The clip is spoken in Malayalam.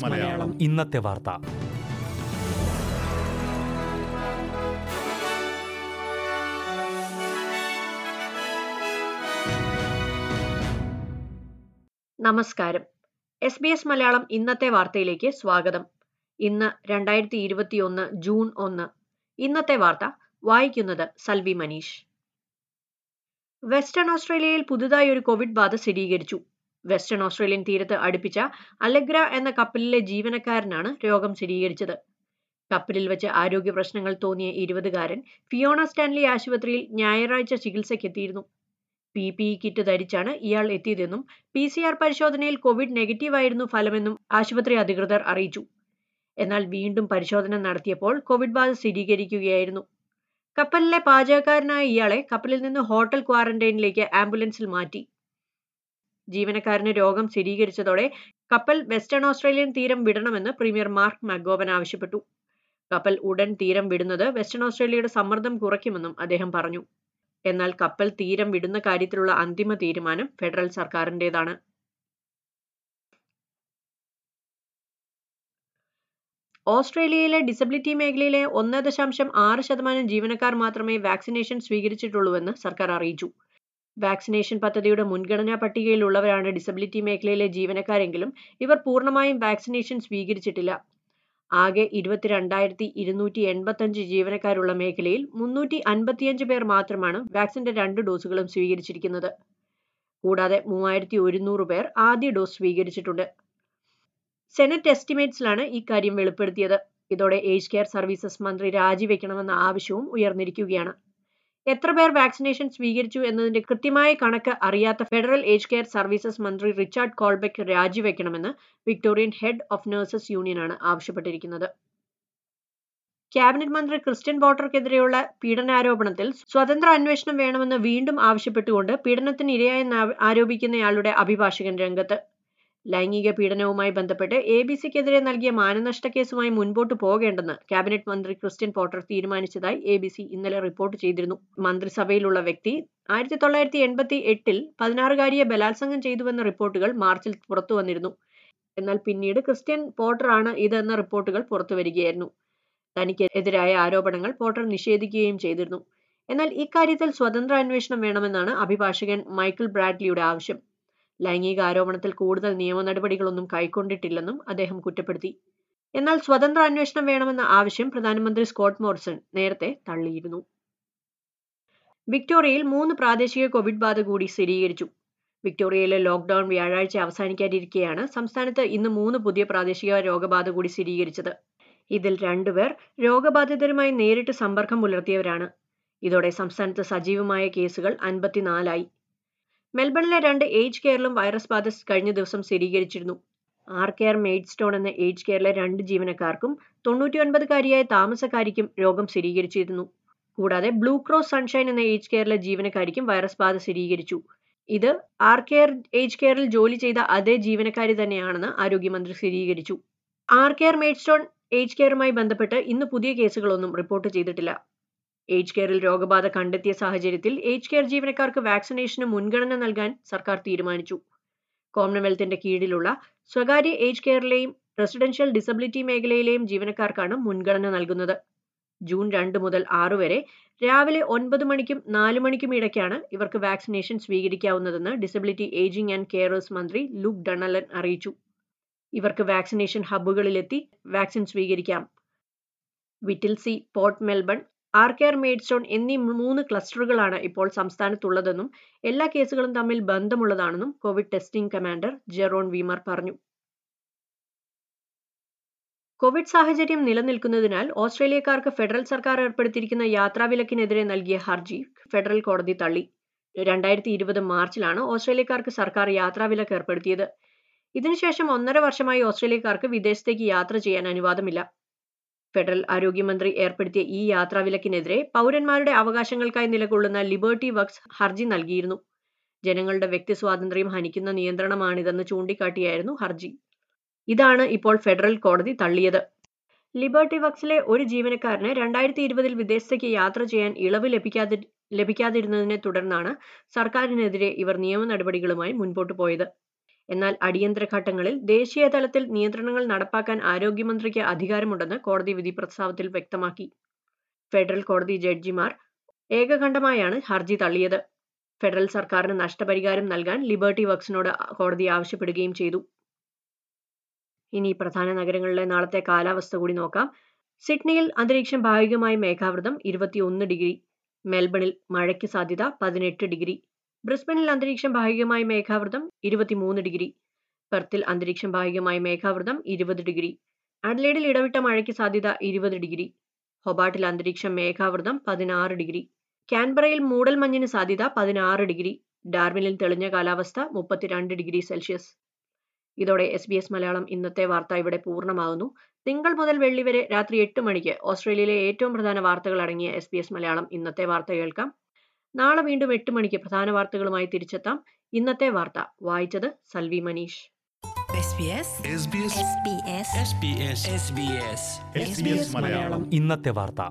മലയാളം. ഇന്നത്തെ വാർത്ത. നമസ്കാരം. എസ് ബി എസ് മലയാളം ഇന്നത്തെ വാർത്തയിലേക്ക് സ്വാഗതം. ഇന്ന് രണ്ടായിരത്തി ഇരുപത്തിയൊന്ന് ജൂൺ ഒന്ന്. ഇന്നത്തെ വാർത്ത വായിക്കുന്നത് സൽവി മനീഷ്. വെസ്റ്റേൺ ഓസ്ട്രേലിയയിൽ പുതുതായി ഒരു കോവിഡ് ബാധ സ്ഥിരീകരിച്ചു. വെസ്റ്റേൺ ഓസ്ട്രേലിയൻ തീരത്ത് അടുപ്പിച്ച അലഗ്ര എന്ന കപ്പലിലെ ജീവനക്കാരനാണ് രോഗം സ്ഥിരീകരിച്ചത്. കപ്പലിൽ വെച്ച് ആരോഗ്യ പ്രശ്നങ്ങൾ തോന്നിയ ഇരുപതുകാരൻ ഫിയോണ സ്റ്റാൻലി ആശുപത്രിയിൽ ഞായറാഴ്ച ചികിത്സയ്ക്കെത്തിയിരുന്നു. പി പി കിറ്റ് ധരിച്ചാണ് ഇയാൾ എത്തിയതെന്നും പി സി ആർ പരിശോധനയിൽ കോവിഡ് നെഗറ്റീവായിരുന്നു ഫലമെന്നും ആശുപത്രി അധികൃതർ അറിയിച്ചു. എന്നാൽ വീണ്ടും പരിശോധന നടത്തിയപ്പോൾ കോവിഡ് ബാധ സ്ഥിരീകരിക്കുകയായിരുന്നു. കപ്പലിലെ പാചകക്കാരനായ ഇയാളെ കപ്പലിൽ നിന്ന് ഹോട്ടൽ ക്വാറന്റൈനിലേക്ക് ആംബുലൻസിൽ മാറ്റി. ജീവനക്കാരന് രോഗം സ്ഥിരീകരിച്ചതോടെ കപ്പൽ വെസ്റ്റേൺ ഓസ്ട്രേലിയൻ തീരം വിടണമെന്ന് പ്രീമിയർ മാർക്ക് മഗോവൻ ആവശ്യപ്പെട്ടു. കപ്പൽ ഉടൻ തീരം വിടുന്നത് വെസ്റ്റേൺ ഓസ്ട്രേലിയയുടെ സമ്മർദ്ദം കുറയ്ക്കുമെന്നും അദ്ദേഹം പറഞ്ഞു. എന്നാൽ കപ്പൽ തീരം വിടുന്ന കാര്യത്തിലുള്ള അന്തിമ തീരുമാനം ഫെഡറൽ സർക്കാരിന്റെതാണ് ഓസ്ട്രേലിയയിലെ ഡിസബിലിറ്റി മേഖലയിലെ ഒന്ന് ദശാംശം ആറ് ശതമാനം ജീവനക്കാർ മാത്രമേ വാക്സിനേഷൻ സ്വീകരിച്ചിട്ടുള്ളൂവെന്ന് സർക്കാർ അറിയിച്ചു. വാക്സിനേഷൻ പദ്ധതിയുടെ മുൻഗണനാ പട്ടികയിലുള്ളവരാണ് ഡിസബിലിറ്റി മേഖലയിലെ ജീവനക്കാരെങ്കിലും ഇവർ പൂർണമായും വാക്സിനേഷൻ സ്വീകരിച്ചിട്ടില്ല. ആകെ ഇരുപത്തിരണ്ടായിരത്തി ഇരുന്നൂറ്റി എൺപത്തഞ്ച് ജീവനക്കാരുള്ള മേഖലയിൽ മുന്നൂറ്റി അൻപത്തിയഞ്ച് പേർ മാത്രമാണ് വാക്സിന്റെ രണ്ട് ഡോസുകളും സ്വീകരിച്ചിരിക്കുന്നത്. കൂടാതെ മൂവായിരത്തി ഒരുന്നൂറ് പേർ ആദ്യ ഡോസ് സ്വീകരിച്ചിട്ടുണ്ട്. സെനറ്റ് എസ്റ്റിമേറ്റ്സിലാണ് ഈ കാര്യം വെളിപ്പെടുത്തിയത്. ഇതോടെ ഏജ് കെയർ സർവീസസ് മന്ത്രി രാജിവെക്കണമെന്ന ആവശ്യവും ഉയർന്നിരിക്കുകയാണ്. എത്ര പേർ വാക്സിനേഷൻ സ്വീകരിച്ചു എന്നതിന്റെ കൃത്യമായ കണക്ക് അറിയാത്ത ഫെഡറൽ ഏജ് കെയർ സർവീസസ് മന്ത്രി റിച്ചാർഡ് കോൾബെക്ക് രാജിവെക്കണമെന്ന് വിക്ടോറിയൻ ഹെഡ് ഓഫ് നഴ്സസ് യൂണിയനാണ് ആവശ്യപ്പെട്ടിരിക്കുന്നത്. ക്യാബിനറ്റ് മന്ത്രി ക്രിസ്ത്യൻ ബോട്ടർക്കെതിരെയുള്ള പീഡനാരോപണത്തിൽ സ്വതന്ത്ര അന്വേഷണം വേണമെന്ന് വീണ്ടും ആവശ്യപ്പെട്ടുകൊണ്ട് പീഡനത്തിന് ഇരയായെന്ന് ആരോപിക്കുന്നയാളുടെ അഭിഭാഷകൻ രംഗത്ത്. ലൈംഗിക പീഡനവുമായി ബന്ധപ്പെട്ട് എ ബി സിക്കെതിരെ നൽകിയ മാനനഷ്ട കേസുമായി മുൻപോട്ട് പോകേണ്ടെന്ന് ക്യാബിനറ്റ് മന്ത്രി ക്രിസ്ത്യൻ പോട്ടർ തീരുമാനിച്ചതായി എ ബി സി ഇന്നലെ റിപ്പോർട്ട് ചെയ്തിരുന്നു. മന്ത്രിസഭയിലുള്ള വ്യക്തി ആയിരത്തി തൊള്ളായിരത്തി എൺപത്തി എട്ടിൽ പതിനാറുകാരിയെ ബലാത്സംഗം ചെയ്തുവെന്ന റിപ്പോർട്ടുകൾ മാർച്ചിൽ പുറത്തു വന്നിരുന്നു എന്നാൽ പിന്നീട് ക്രിസ്ത്യൻ പോട്ടറാണ് ഇതെന്ന റിപ്പോർട്ടുകൾ പുറത്തുവരികയായിരുന്നു. തനിക്ക് എതിരായ ആരോപണങ്ങൾ പോട്ടർ നിഷേധിക്കുകയും ചെയ്തിരുന്നു. എന്നാൽ ഇക്കാര്യത്തിൽ സ്വതന്ത്ര അന്വേഷണം വേണമെന്നാണ് അഭിഭാഷകൻ മൈക്കിൾ ബ്രാഡ്ലിയുടെ ആവശ്യം. ലൈംഗിക ആരോപണത്തിൽ കൂടുതൽ നിയമ നടപടികളൊന്നും കൈക്കൊണ്ടിട്ടില്ലെന്നും അദ്ദേഹം കുറ്റപ്പെടുത്തി. എന്നാൽ സ്വതന്ത്ര അന്വേഷണം വേണമെന്ന ആവശ്യം പ്രധാനമന്ത്രി സ്കോട്ട് മോറിസൺ നേരത്തെ തള്ളിയിരുന്നു. വിക്ടോറിയയിൽ മൂന്ന് പ്രാദേശിക കോവിഡ് ബാധ കൂടി സ്ഥിരീകരിച്ചു. വിക്ടോറിയയിലെ ലോക്ക്ഡൌൺ വ്യാഴാഴ്ച അവസാനിക്കാനിരിക്കെയാണ് സംസ്ഥാനത്ത് ഇന്ന് മൂന്ന് പുതിയ പ്രാദേശിക രോഗബാധ കൂടി സ്ഥിരീകരിച്ചത്. ഇതിൽ രണ്ടുപേർ രോഗബാധിതരുമായി നേരിട്ട് സമ്പർക്കം പുലർത്തിയവരാണ്. ഇതോടെ സംസ്ഥാനത്ത് സജീവമായ കേസുകൾ അൻപത്തിനാലായി. മെൽബണിലെ രണ്ട് ഏജ് കെയറിലും വൈറസ് ബാധ കഴിഞ്ഞ ദിവസം സ്ഥിരീകരിച്ചിരുന്നു. ആർ കെയർ മെയ്ഡ് സ്റ്റോൺ എന്ന ഏജ് കെയറിലെ രണ്ട് ജീവനക്കാർക്കും തൊണ്ണൂറ്റിയൊൻപതുകാരിയായ താമസക്കാരിക്കും രോഗം സ്ഥിരീകരിച്ചിരുന്നു. കൂടാതെ ബ്ലൂ ക്രോസ് സൺഷൈൻ എന്ന ഏജ് കെയറിലെ ജീവനക്കാരിക്കും വൈറസ് ബാധ സ്ഥിരീകരിച്ചു. ഇത് ആർ കെയർ ഏജ് കെയറിൽ ജോലി ചെയ്ത അതേ ജീവനക്കാരി തന്നെയാണെന്ന് ആരോഗ്യമന്ത്രി സ്ഥിരീകരിച്ചു. Arcare Maidstone age കെയറുമായി ബന്ധപ്പെട്ട് ഇന്ന് പുതിയ കേസുകളൊന്നും റിപ്പോർട്ട് ചെയ്തിട്ടില്ല. ഏജ് കെയറിൽ രോഗബാധ കണ്ടെത്തിയ സാഹചര്യത്തിൽ ഏജ് കെയർ ജീവനക്കാർക്ക് വാക്സിനേഷന് മുൻഗണന നൽകാൻ സർക്കാർ തീരുമാനിച്ചു. കോമൺവെൽത്തിന്റെ കീഴിലുള്ള സ്വകാര്യ ഏജ് കെയറിലെയും റെസിഡൻഷ്യൽ ഡിസബിലിറ്റി മേഖലയിലെയും ജീവനക്കാർക്കാണ് മുൻഗണന നൽകുന്നത്. ജൂൺ രണ്ട് മുതൽ ആറ് വരെ രാവിലെ ഒൻപത് മണിക്കും നാല് മണിക്കും ഇടയ്ക്കാണ് ഇവർക്ക് വാക്സിനേഷൻ സ്വീകരിക്കാവുന്നതെന്ന് ഡിസബിലിറ്റി ഏജിംഗ് ആൻഡ് കെയറേഴ്സ് മന്ത്രി ലൂക്ക് ഡണലൻ അറിയിച്ചു. ഇവർക്ക് വാക്സിനേഷൻ ഹബ്ബുകളിലെത്തി വാക്സിൻ സ്വീകരിക്കാം. Whittlesea Port Melbourne Arcare Maidstone എന്നീ മൂന്ന് ക്ലസ്റ്ററുകളാണ് ഇപ്പോൾ സംസ്ഥാനത്തുള്ളതെന്നും എല്ലാ കേസുകളും തമ്മിൽ ബന്ധമുള്ളതാണെന്നും Covid testing commander Jeroen Weimar പറഞ്ഞു. കോവിഡ് സാഹചര്യം നിലനിൽക്കുന്നതിനാൽ ഓസ്ട്രേലിയക്കാർക്ക് ഫെഡറൽ സർക്കാർ ഏർപ്പെടുത്തിയിരിക്കുന്ന യാത്രാവിലക്കിനെതിരെ നൽകിയ ഹർജി ഫെഡറൽ കോടതി തള്ളി. രണ്ടായിരത്തി ഇരുപത് മാർച്ചിലാണ് ഓസ്ട്രേലിയക്കാർക്ക് സർക്കാർ യാത്രാവിലക്ക് ഏർപ്പെടുത്തിയത്. ഇതിനുശേഷം ഒന്നര വർഷമായി ഓസ്ട്രേലിയക്കാർക്ക് വിദേശത്തേക്ക് യാത്ര ചെയ്യാൻ അനുവാദമില്ല. ഫെഡറൽ ആരോഗ്യമന്ത്രി ഏർപ്പെടുത്തിയ ഈ യാത്രാവിലക്കിനെതിരെ പൗരന്മാരുടെ അവകാശങ്ങൾക്കായി നിലകൊള്ളുന്ന ലിബർട്ടി വക്സ് ഹർജി നൽകിയിരുന്നു. ജനങ്ങളുടെ വ്യക്തി സ്വാതന്ത്ര്യം ഹനിക്കുന്ന നിയന്ത്രണമാണിതെന്ന് ചൂണ്ടിക്കാട്ടിയായിരുന്നു ഹർജി. ഇതാണ് ഇപ്പോൾ ഫെഡറൽ കോടതി തള്ളിയത്. ലിബർട്ടി വക്സിലെ ഒരു ജീവനക്കാരന് രണ്ടായിരത്തി ഇരുപതിൽ വിദേശത്തേക്ക് യാത്ര ചെയ്യാൻ ഇളവ് ലഭിക്കാതി ലഭിക്കാതിരുന്നതിനെ തുടർന്നാണ് സർക്കാരിനെതിരെ ഇവർ നിയമ നടപടികളുമായി മുൻപോട്ട് പോയത്. എന്നാൽ അടിയന്തര ഘട്ടങ്ങളിൽ ദേശീയ തലത്തിൽ നിയന്ത്രണങ്ങൾ നടപ്പാക്കാൻ ആരോഗ്യമന്ത്രിക്ക് അധികാരമുണ്ടെന്ന് കോടതി വിധി പ്രസ്താവത്തിൽ വ്യക്തമാക്കി. ഫെഡറൽ കോടതി ജഡ്ജിമാർ ഏകകണ്ഠമായാണ് ഹർജി തള്ളിയത്. ഫെഡറൽ സർക്കാരിന് നഷ്ടപരിഹാരം നൽകാൻ ലിബർട്ടി വക്സിനോട് കോടതി ആവശ്യപ്പെടുകയും ചെയ്തു. ഇനി പ്രധാന നഗരങ്ങളിലെ നാളത്തെ കാലാവസ്ഥ കൂടി നോക്കാം. സിഡ്നിയിൽ അന്തരീക്ഷം ഭാഗികമായി മേഘാവൃതം ഇരുപത്തിയൊന്ന് ഡിഗ്രി മെൽബണിൽ മഴയ്ക്ക് സാധ്യത പതിനെട്ട് ഡിഗ്രി. ബ്രിസ്ബനിൽ അന്തരീക്ഷം ഭാഗികമായി മേഘാവൃതം ഇരുപത്തിമൂന്ന് ഡിഗ്രി. പെർത്തിൽ അന്തരീക്ഷം ഭാഗികമായി മേഘാവൃതം ഇരുപത് ഡിഗ്രി. അഡ്ലേഡിൽ ഇടവിട്ട മഴയ്ക്ക് സാധ്യത ഇരുപത് ഡിഗ്രി. ഹൊബാട്ടിൽ അന്തരീക്ഷം മേഘാവൃതം പതിനാറ് ഡിഗ്രി. കാൻബറയിൽ മൂടൽമഞ്ഞിന് സാധ്യത പതിനാറ് ഡിഗ്രി. ഡാർവിനിൽ തെളിഞ്ഞ കാലാവസ്ഥ മുപ്പത്തിരണ്ട് ഡിഗ്രി സെൽഷ്യസ്. ഇതോടെ എസ് ബി എസ് മലയാളം ഇന്നത്തെ വാർത്ത ഇവിടെ പൂർണമാകുന്നു. തിങ്കൾ മുതൽ വെള്ളി വരെ രാത്രി എട്ട് മണിക്ക് ഓസ്ട്രേലിയയിലെ ഏറ്റവും പ്രധാന വാർത്തകൾ അടങ്ങിയ എസ് ബി എസ് മലയാളം ഇന്നത്തെ വാർത്ത കേൾക്കാം. നാളെ വീണ്ടും എട്ട് മണിക്ക് പ്രധാന വാർത്തകളുമായി തിരിച്ചെത്താം. ഇന്നത്തെ വാർത്ത. വായിച്ചത് Salvi Manish. SBS SBS SBS SBS SBS SBS Malayalam. ഇന്നത്തെ വാർത്ത.